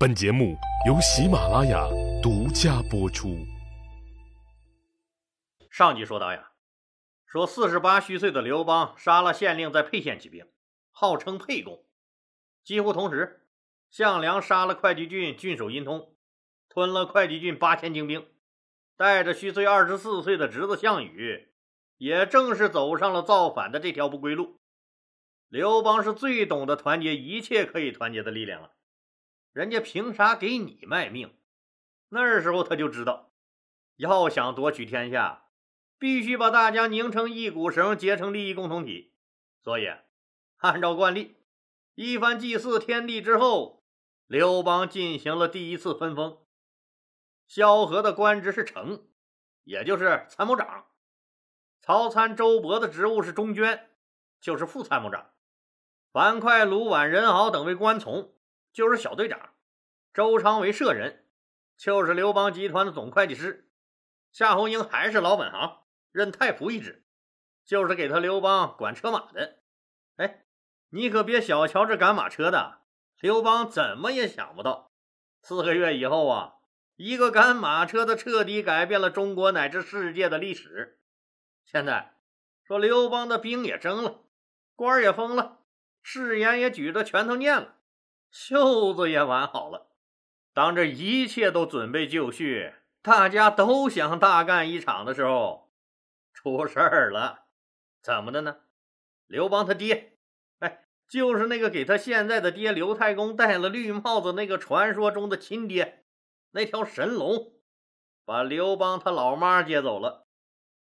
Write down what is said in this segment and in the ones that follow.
本节目由喜马拉雅独家播出。上集说到呀，说四十八虚岁的刘邦杀了县令在沛县起兵，号称沛公。几乎同时，项梁杀了会稽郡郡守殷通，吞了会稽郡八千精兵，带着虚岁二十四岁的侄子项羽，也正是走上了造反的这条不归路。刘邦是最懂得团结一切可以团结的力量了。人家凭啥给你卖命？那时候他就知道，要想夺取天下，必须把大家拧成一股绳，结成利益共同体。所以，按照惯例，一番祭祀天地之后，刘邦进行了第一次分封。萧何的官职是丞，也就是参谋长；曹参、周勃的职务是中捐，就是副参谋长；樊哙、卢绾、任敖等为官从。就是小队长，周昌为舍人，就是刘邦集团的总会计师。夏侯婴还是老本行，任太仆一职，就是给他刘邦管车马的。哎，你可别小瞧这赶马车的，刘邦怎么也想不到，四个月以后啊，一个赶马车的彻底改变了中国乃至世界的历史。现在说刘邦的兵也征了，官也封了，誓言也举着拳头念了。袖子也挽好了，当这一切都准备就绪，大家都想大干一场的时候，出事儿了。怎么的呢？刘邦他爹，哎，就是那个给他现在的爹刘太公戴了绿帽子那个传说中的亲爹，那条神龙，把刘邦他老妈接走了，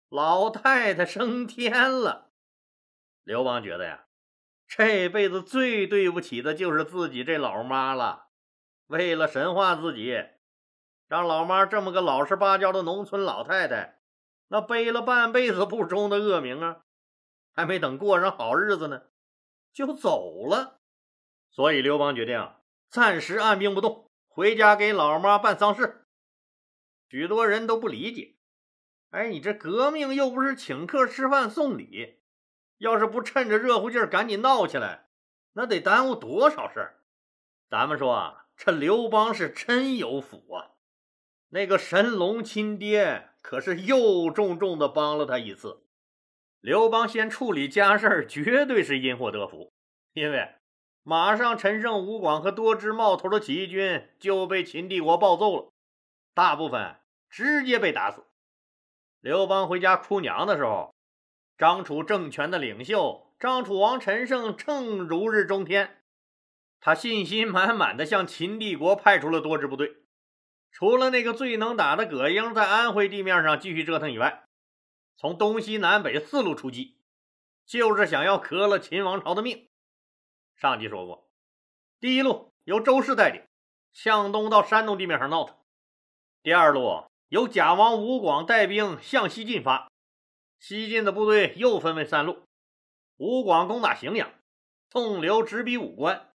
老太太升天了。刘邦觉得呀。这辈子最对不起的就是自己这老妈了。为了神化自己，让老妈这么个老实巴交的农村老太太，那背了半辈子不忠的恶名啊！还没等过上好日子呢，就走了。所以刘邦决定暂时按兵不动，回家给老妈办丧事。许多人都不理解，哎，你这革命又不是请客吃饭送礼。要是不趁着热乎劲儿赶紧闹起来，那得耽误多少事儿？咱们说啊，这刘邦是真有福啊！那个神龙亲爹可是又重重的帮了他一次。刘邦先处理家事儿，绝对是因祸得福，因为马上陈胜、吴广和多支冒头的起义军就被秦帝国暴揍了，大部分直接被打死。刘邦回家哭娘的时候。张楚政权的领袖张楚王陈胜正如日中天，他信心满满的向秦帝国派出了多支部队，除了那个最能打的葛英在安徽地面上继续折腾以外，从东西南北四路出击，就是想要革了秦王朝的命。上集说过，第一路由周氏带领，向东到山东地面上闹腾；第二路由贾王吴广带兵向西进发。西晋的部队又分为三路：吴广攻打荥阳，宋刘直逼武关，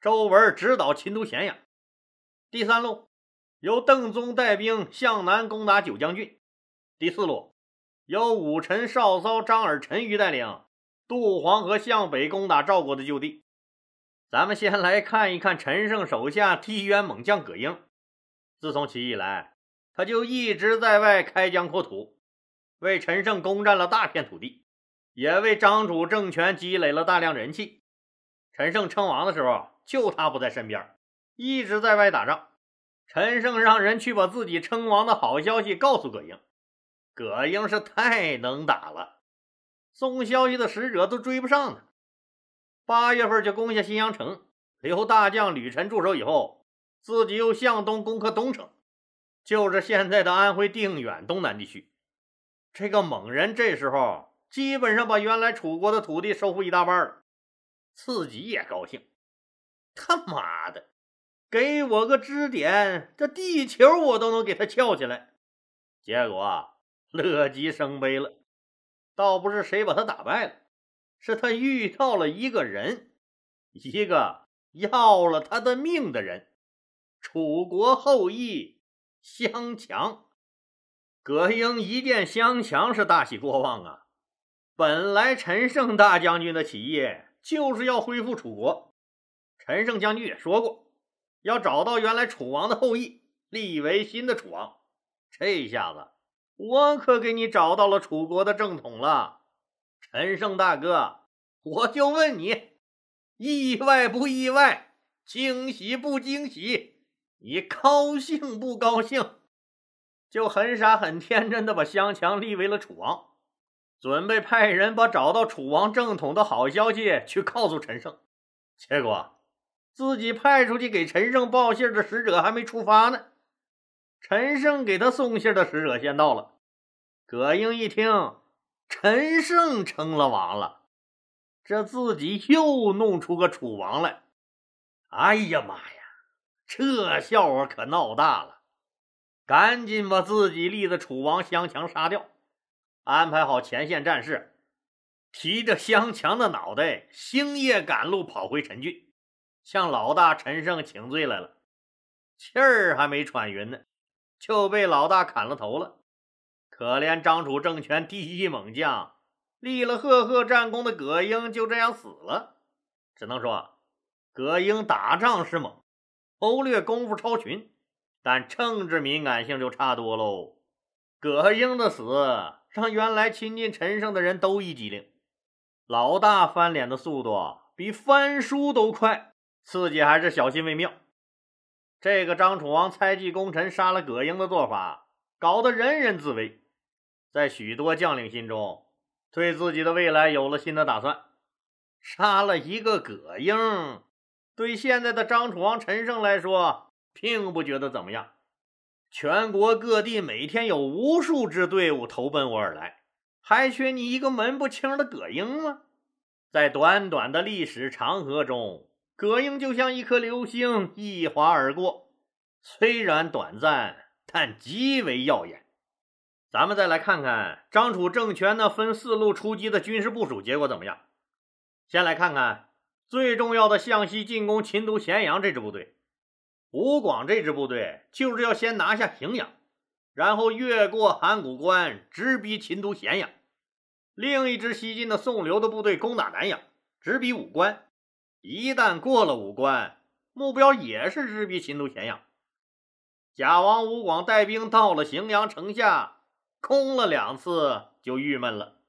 周文直捣秦都咸阳。第三路由邓宗带兵向南攻打九江郡。第四路由武臣少骚、张耳、陈馀带领渡黄河向北攻打赵国的旧地。咱们先来看一看陈胜手下替渊猛将葛英。自从起义来，他就一直在外开疆扩土。为陈胜攻占了大片土地，也为张楚政权积累了大量人气。陈胜称王的时候，就他不在身边，一直在外打仗。陈胜让人去把自己称王的好消息告诉葛英，葛英是太能打了，送消息的使者都追不上他。八月份就攻下新阳城，留大将吕臣驻守以后，自己又向东攻克东城，就是现在的安徽定远东南地区。这个猛人这时候基本上把原来楚国的土地收复一大半了，自己也高兴。他妈的，给我个支点，这地球我都能给他翘起来。结果乐极生悲了，倒不是谁把他打败了，是他遇到了一个人，一个要了他的命的人——楚国后裔相强。葛英一见襄强是大喜过望啊！本来陈胜大将军的起义就是要恢复楚国，陈胜将军也说过，要找到原来楚王的后裔，立为新的楚王。这下子，我可给你找到了楚国的正统了。陈胜大哥，我就问你，意外不意外？惊喜不惊喜？你高兴不高兴？就很傻很天真的把襄强立为了楚王，准备派人把找到楚王正统的好消息去告诉陈胜。结果，自己派出去给陈胜报信的使者还没出发呢。陈胜给他送信的使者先到了，葛英一听，陈胜称了王了，这自己又弄出个楚王来，哎呀妈呀，这笑话可闹大了！赶紧把自己立的楚王襄强杀掉，安排好前线战士，提着襄强的脑袋，星夜赶路跑回陈郡，向老大陈胜请罪来了，气儿还没喘匀呢。就被老大砍了头了，可怜张楚政权第一猛将，立了赫赫战功的葛英就这样死了。只能说，葛英打仗是猛，谋略功夫超群，但政治敏感性就差多喽。葛英的死让原来亲近陈胜的人都一激灵，老大翻脸的速度比翻书都快，自己还是小心为妙。这个张楚王猜忌功臣，杀了葛英的做法，搞得人人自危，在许多将领心中，对自己的未来有了新的打算。杀了一个葛英，对现在的张楚王陈胜来说，并不觉得怎么样。全国各地每天有无数支队伍投奔我而来，还缺你一个门不清的葛英吗？在短短的历史长河中。葛英就像一颗流星，一划而过，虽然短暂，但极为耀眼。咱们再来看看张楚政权那分四路出击的军事部署结果怎么样？先来看看最重要的向西进攻秦都咸阳这支部队，吴广这支部队就是要先拿下荥阳，然后越过函谷关，直逼秦都咸阳。另一支西进的宋刘的部队攻打南阳，直逼武关。一旦过了五关，目标也是直逼秦都咸阳。贾王吴广带兵到了荥阳城下，攻了两次就郁闷了。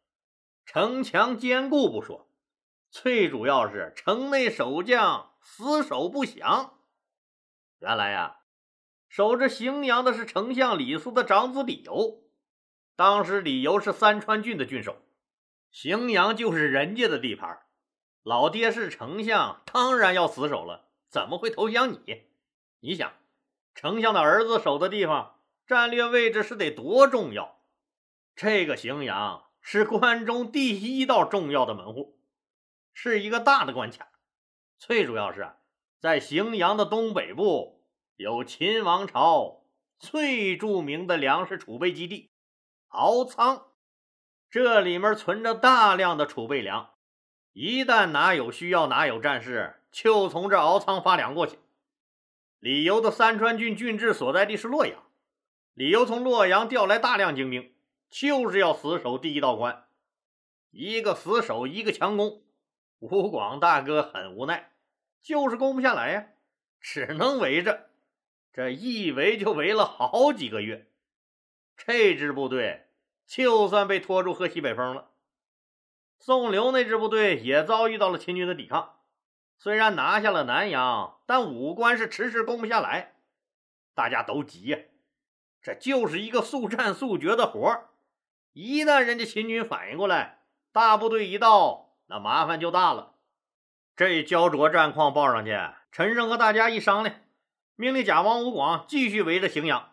城墙坚固不说，最主要是城内守将死守不降。原来呀，守着荥阳的是丞相李斯的长子李由。当时李由是三川郡的郡守，荥阳就是人家的地盘。老爹是丞相，当然要死守了，怎么会投降你？你想，丞相的儿子守的地方，战略位置是得多重要？这个荥阳是关中第一道重要的门户，是一个大的关卡。最主要是啊，在荥阳的东北部有秦王朝最著名的粮食储备基地——敖仓，这里面存着大量的储备粮。一旦哪有需要，哪有战事，就从这敖仓发粮过去。李由的三川郡郡治所在地是洛阳，李由从洛阳调来大量精兵，就是要死守第一道关。一个死守，一个强攻。吴广大哥很无奈，就是攻不下来呀，只能围着。这一围就围了好几个月，这支部队就算被拖住喝西北风了。宋刘那支部队也遭遇到了秦军的抵抗，虽然拿下了南阳，但武关是迟迟攻不下来。大家都急呀，这就是一个速战速决的活儿。一旦人家秦军反应过来，大部队一到，那麻烦就大了。这焦灼战况报上去，陈胜和大家一商量，命令贾王吴广继续围着荥阳。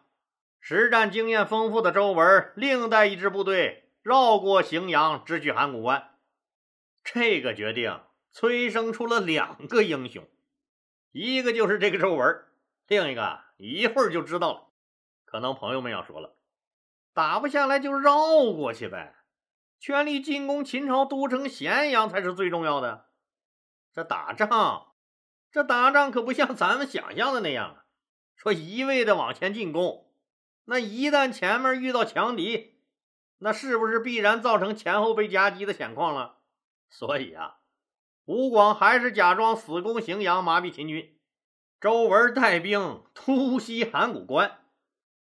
实战经验丰富的周文另带一支部队绕过荥阳，直取函谷关。这个决定催生出了两个英雄，一个就是这个周文，另一个一会儿就知道了。可能朋友们要说了，打不下来就绕过去呗，全力进攻秦朝都城咸阳才是最重要的。这打仗，这打仗可不像咱们想象的那样啊，说一味的往前进攻，那一旦前面遇到强敌，那是不是必然造成前后被夹击的险况了？所以啊，吴广还是假装死攻荥阳，麻痹秦军，周文带兵突袭函谷关。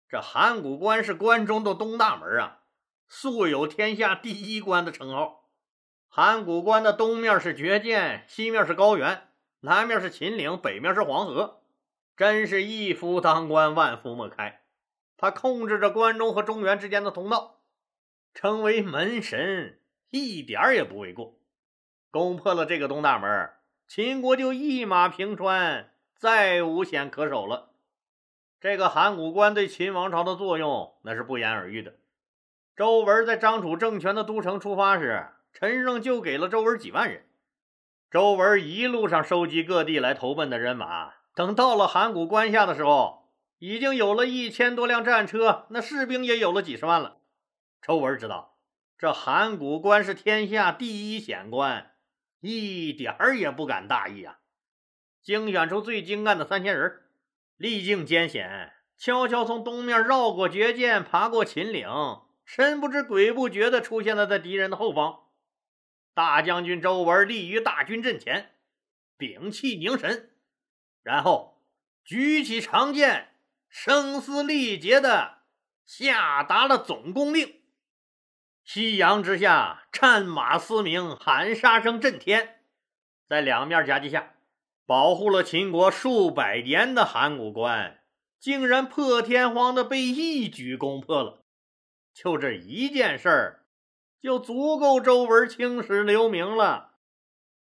这函谷关是关中的东大门啊，素有“天下第一关”的称号。函谷关的东面是绝涧，西面是高原，南面是秦岭，北面是黄河，真是一夫当关，万夫莫开。他控制着关中和中原之间的通道，称为门神，一点也不为过。攻破了这个东大门，秦国就一马平川，再无险可守了。这个函谷关对秦王朝的作用，那是不言而喻的。周文在张楚政权的都城出发时，陈胜就给了周文几万人。周文一路上收集各地来投奔的人马，等到了函谷关下的时候，已经有了一千多辆战车，那士兵也有了几十万了。周文知道，这函谷关是天下第一险关，一点儿也不敢大意啊！精选出最精干的三千人。历尽艰险，悄悄从东面绕过绝涧，爬过秦岭，神不知鬼不觉地出现了在敌人的后方。大将军周文立于大军阵前，屏气凝神，然后举起长剑，声嘶力竭地下达了总攻令。夕阳之下，战马嘶鸣，喊杀声震天，在两面夹击下。保护了秦国数百年的函谷关，竟然破天荒的被一举攻破了。就这一件事儿，就足够周文青史留名了。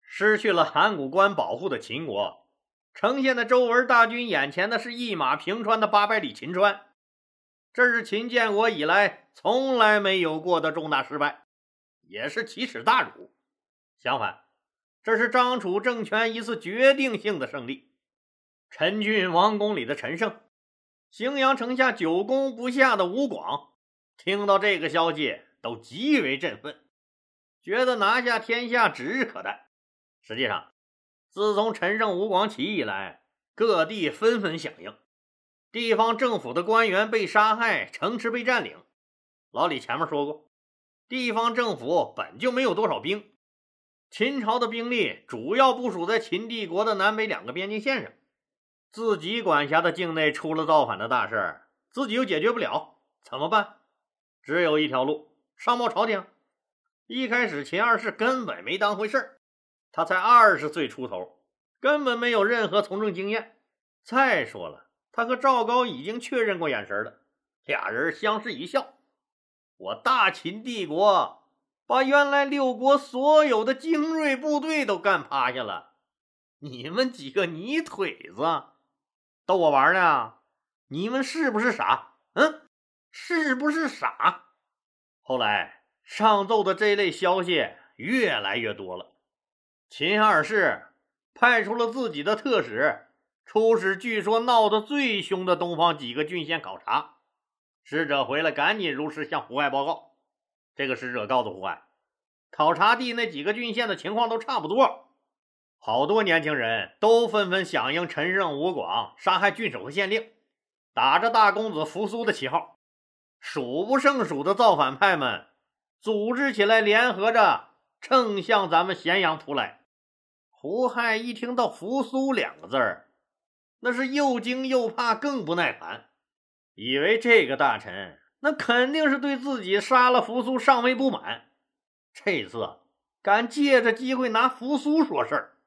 失去了函谷关保护的秦国，呈现在周文大军眼前的是一马平川的八百里秦川。这是秦建国以来从来没有过的重大失败，也是奇耻大辱。相反。这是张楚政权一次决定性的胜利。陈郡王宫里的陈胜，荥阳城下久攻不下的吴广，听到这个消息都极为振奋，觉得拿下天下指日可待。实际上，自从陈胜、吴广起义以来，各地纷纷响应，地方政府的官员被杀害，城池被占领。老李前面说过，地方政府本就没有多少兵。秦朝的兵力主要部署在秦帝国的南北两个边境线上，自己管辖的境内出了造反的大事，自己又解决不了，怎么办？只有一条路，上报朝廷。一开始，秦二世根本没当回事儿，他才二十岁出头，根本没有任何从政经验。再说了，他和赵高已经确认过眼神了，俩人相视一笑：“我大秦帝国。”把原来六国所有的精锐部队都干趴下了，你们几个泥腿子，逗我玩呢？你们是不是傻？嗯，是不是傻？后来上奏的这类消息越来越多了，秦二世派出了自己的特使出使，据说闹得最凶的东方几个郡县考察。使者回来，赶紧如实向胡亥报告。这个使者告诉胡亥，考察地那几个郡县的情况都差不多，好多年轻人都纷纷响应陈胜、吴广杀害郡守和县令，打着大公子扶苏的旗号，数不胜数的造反派们组织起来，联合着正向咱们咸阳扑来。胡亥一听到“扶苏”两个字儿，那是又惊又怕，更不耐烦，以为这个大臣。那肯定是对自己杀了扶苏尚未不满，这次敢借着机会拿扶苏说事儿，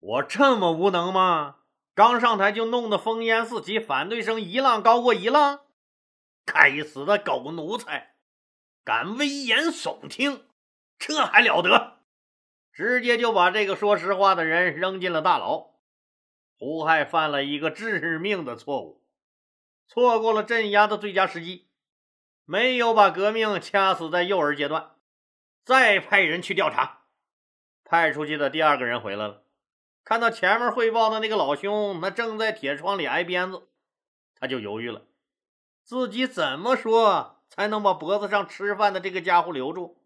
我这么无能吗？刚上台就弄得烽烟四起，反对声一浪高过一浪。该死的狗奴才，敢危言耸听，这还了得！直接就把这个说实话的人扔进了大牢。胡亥犯了一个致命的错误，错过了镇压的最佳时机。没有把革命掐死在幼儿阶段，再派人去调查。派出去的第二个人回来了，看到前面汇报的那个老兄，那正在铁窗里挨鞭子，他就犹豫了，自己怎么说才能把脖子上吃饭的这个家伙留住？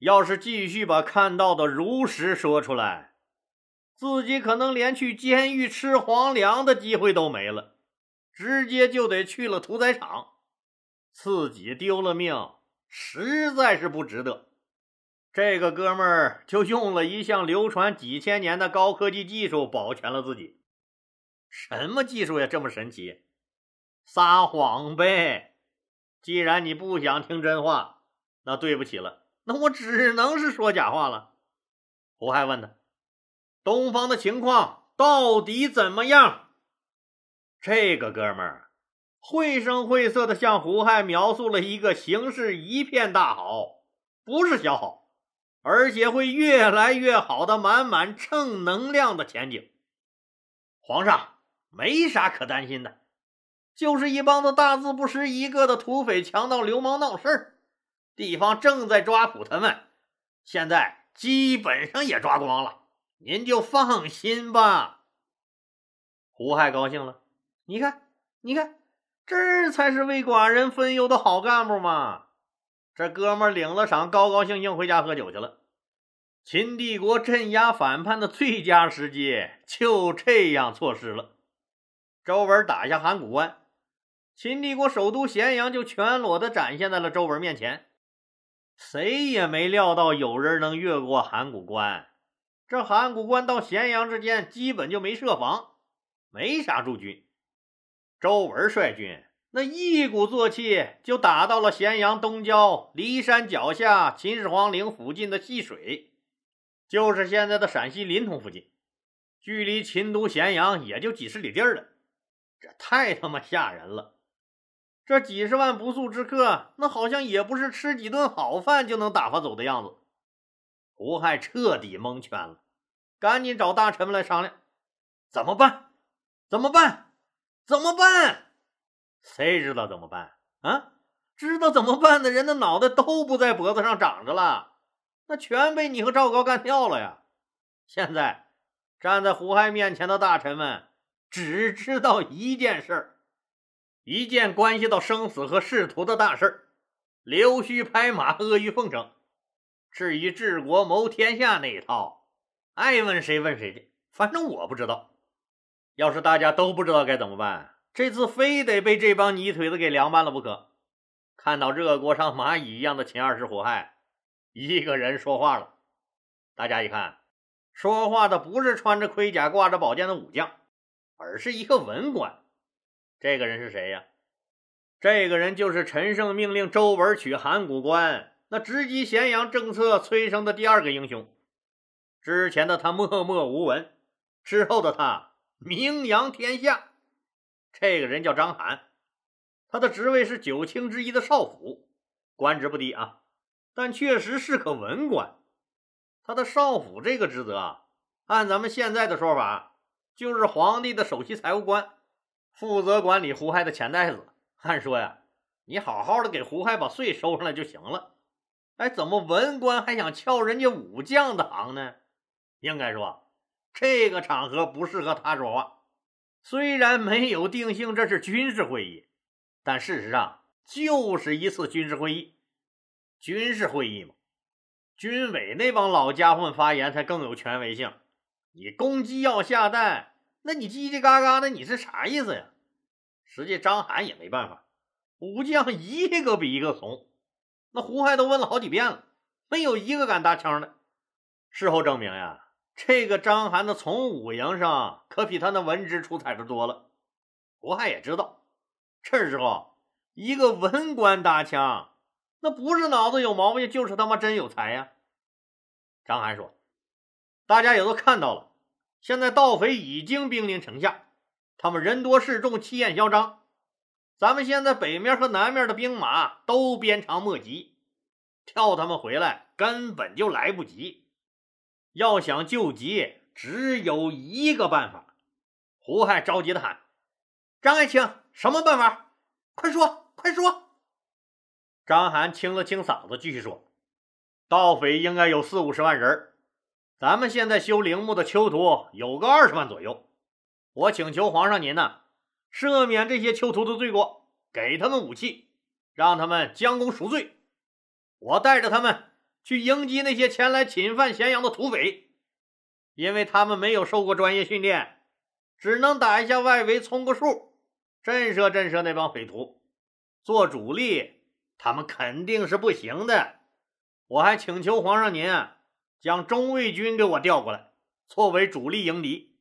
要是继续把看到的如实说出来，自己可能连去监狱吃皇粮的机会都没了，直接就得去了屠宰场。自己丢了命，实在是不值得。这个哥们儿就用了一项流传几千年的高科技技术保全了自己。什么技术呀，这么神奇？撒谎呗！既然你不想听真话，那对不起了，那我只能是说假话了。胡亥问他：“东方的情况到底怎么样？”这个哥们儿绘声绘色的向胡亥描述了一个形势一片大好，不是小好，而且会越来越好的满满正能量的前景。皇上没啥可担心的，就是一帮子大字不识一个的土匪、强盗、流氓闹事儿，地方正在抓捕他们，现在。基本上也抓光了，您就放心吧。胡亥高兴了，你看，你看，这才是为寡人分忧的好干部嘛！这哥们领了赏，高高兴兴回家喝酒去了。秦帝国镇压反叛的最佳时机就这样错失了。周文打下函谷关，秦帝国首都咸阳就全裸的展现在了周文面前。谁也没料到有人能越过函谷关，这函谷关到咸阳之间基本就没设防，没啥驻军。周文率军那一鼓作气就打到了咸阳东郊骊山脚下秦始皇陵附近的细水，就是现在的陕西临潼附近，距离秦都咸阳也就几十里地儿了，这太他妈吓人了。这几十万不速之客，那好像也不是吃几顿好饭就能打发走的样子。胡亥彻底蒙圈了，赶紧找大臣们来商量，怎么办？怎么办？怎么办？谁知道怎么办啊？知道怎么办的人的脑袋都不在脖子上长着了，那全被你和赵高干掉了呀！现在站在胡亥面前的大臣们，只知道一件事儿。一件关系到生死和仕途的大事儿，溜须拍马、阿谀奉承。至于治国谋天下那一套，爱问谁问谁去，反正我不知道。要是大家都不知道该怎么办，这次非得被这帮泥腿子给凉拌了不可。看到热锅上蚂蚁一样的秦二世胡亥，一个人说话了。大家一看，说话的不是穿着盔甲、挂着宝剑的武将，而是一个文官。这个人是谁呀？这个人就是陈胜命令周文取函谷关，那直击咸阳政策催生的第二个英雄。之前的他默默无闻，之后的他名扬天下。这个人叫张邯，他的职位是九卿之一的少府，官职不低啊，但确实是个文官。他的少府这个职责啊，按咱们现在的说法，就是皇帝的首席财务官。负责管理胡亥的钱袋子。按说呀，你好好的给胡亥把税收上来就行了。哎，怎么文官还想撬人家武将的行呢？应该说，这个场合不适合他说话。虽然没有定性这是军事会议，但事实上就是一次军事会议。军事会议嘛，军委那帮老家伙们发言才更有权威性。你公鸡要下蛋。那你叽叽嘎嘎的，你是啥意思呀？实际张邯也没办法，武将一个比一个怂。那胡亥都问了好几遍了，没有一个敢搭腔的。事后证明呀，这个张邯的从武营上可比他那文职出彩的多了。胡亥也知道，这时候一个文官搭腔，那不是脑子有毛病，就是他妈真有才呀。张邯说：“大家也都看到了。”现在盗匪已经兵临城下，他们人多势众，气焰嚣张。咱们现在北面和南面的兵马都鞭长莫及，跳他们回来根本就来不及。要想救急，只有一个办法。胡亥着急的喊：“张爱卿，什么办法？快说，快说！”张邯清了清嗓子，继续说：“盗匪应该有四五十万人。”咱们现在修陵墓的囚徒有个二十万左右，我请求皇上您呢，赦免这些囚徒的罪过，给他们武器，让他们将功赎罪。我带着他们去迎击那些前来侵犯咸阳的土匪，因为他们没有受过专业训练，只能打一下外围，充个数，震慑震慑那帮匪徒。做主力，他们肯定是不行的。我还请求皇上您。将中卫军给我调过来，作为主力迎敌。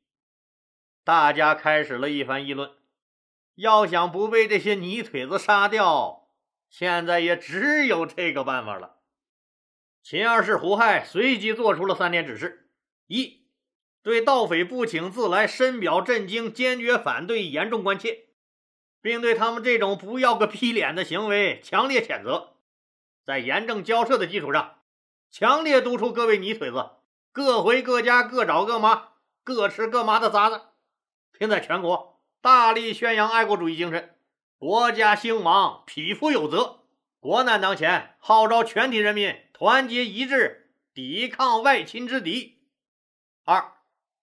大家开始了一番议论。要想不被这些泥腿子杀掉，现在也只有这个办法了。秦二世胡亥随即做出了三点指示：一，对盗匪不请自来深表震惊，坚决反对，严重关切，并对他们这种不要个屁脸的行为强烈谴责。在严正交涉的基础上，强烈督促各位泥腿子各回各家，各找各妈，各吃各妈的渣子，并在全国。大力宣扬爱国主义精神，国家兴亡，匹夫有责。国难当前，号召全体人民团结一致，抵抗外侵之敌。二，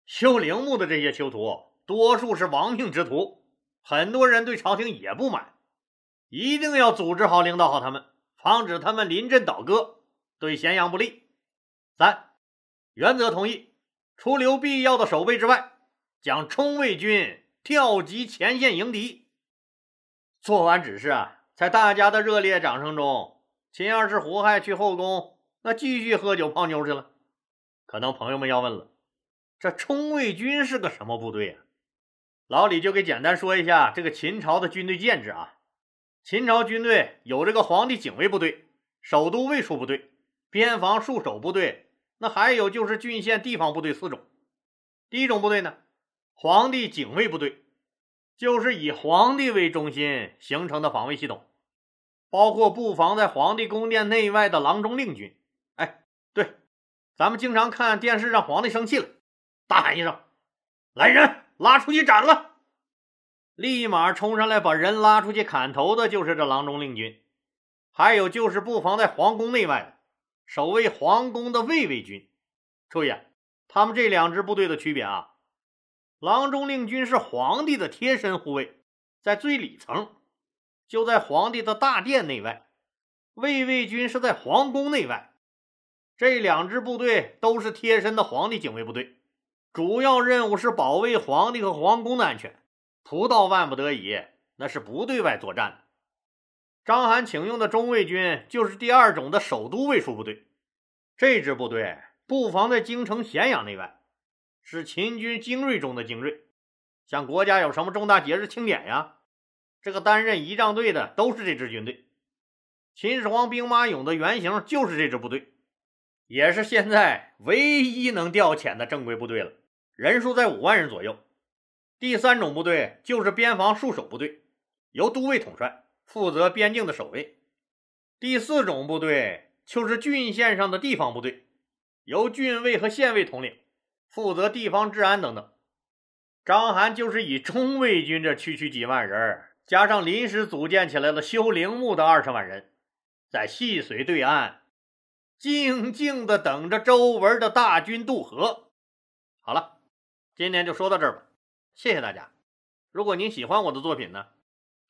修陵墓的这些囚徒，多数是亡命之徒，很多人对朝廷也不满，一定要组织好、领导好他们，防止他们临阵倒戈，对咸阳不利。三，原则同意，除留必要的守备之外，将冲卫军。调集前线迎敌。做完指示啊，在大家的热烈掌声中，秦二世胡亥去后宫，那继续喝酒泡妞去了。可能朋友们要问了，这冲卫军是个什么部队啊？老李就给简单说一下这个秦朝的军队建制啊。秦朝军队有这个皇帝警卫部队、首都卫戍部队、边防戍守部队，那还有就是郡县地方部队四种。第一种部队呢？皇帝警卫部队就是以皇帝为中心形成的防卫系统，包括布防在皇帝宫殿内外的郎中令军。哎，对，咱们经常看电视上皇帝生气了，大喊一声：“来人，拉出去斩了！”立马冲上来把人拉出去砍头的，就是这郎中令军。还有就是布防在皇宫内外的守卫皇宫的卫卫军。注意，他们这两支部队的区别啊。郎中令军是皇帝的贴身护卫，在最里层，就在皇帝的大殿内外；卫卫军是在皇宫内外。这两支部队都是贴身的皇帝警卫部队，主要任务是保卫皇帝和皇宫的安全。不到万不得已，那是不对外作战的。章邯请用的中卫军就是第二种的首都卫戍部队，这支部队布防在京城咸阳内外。是秦军精锐中的精锐，像国家有什么重大节日庆典呀，这个担任仪仗队的都是这支军队。秦始皇兵马俑的原型就是这支部队，也是现在唯一能调遣的正规部队了，人数在五万人左右。第三种部队就是边防戍守部队，由都尉统帅，负责边境的守卫。第四种部队就是郡县上的地方部队，由郡尉和县尉统领。负责地方治安等等，章邯就是以中卫军这区区几万人，加上临时组建起来了修陵墓的二十万人，在细水对岸，静静的等着周文的大军渡河。好了，今天就说到这儿吧，谢谢大家。如果您喜欢我的作品呢，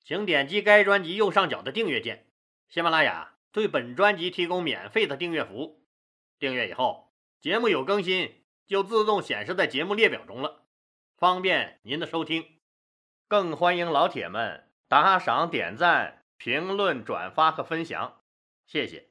请点击该专辑右上角的订阅键。喜马拉雅对本专辑提供免费的订阅服务，订阅以后，节目有更新。就自动显示在节目列表中了，方便您的收听。更欢迎老铁们打赏、点赞、评论、转发和分享，谢谢。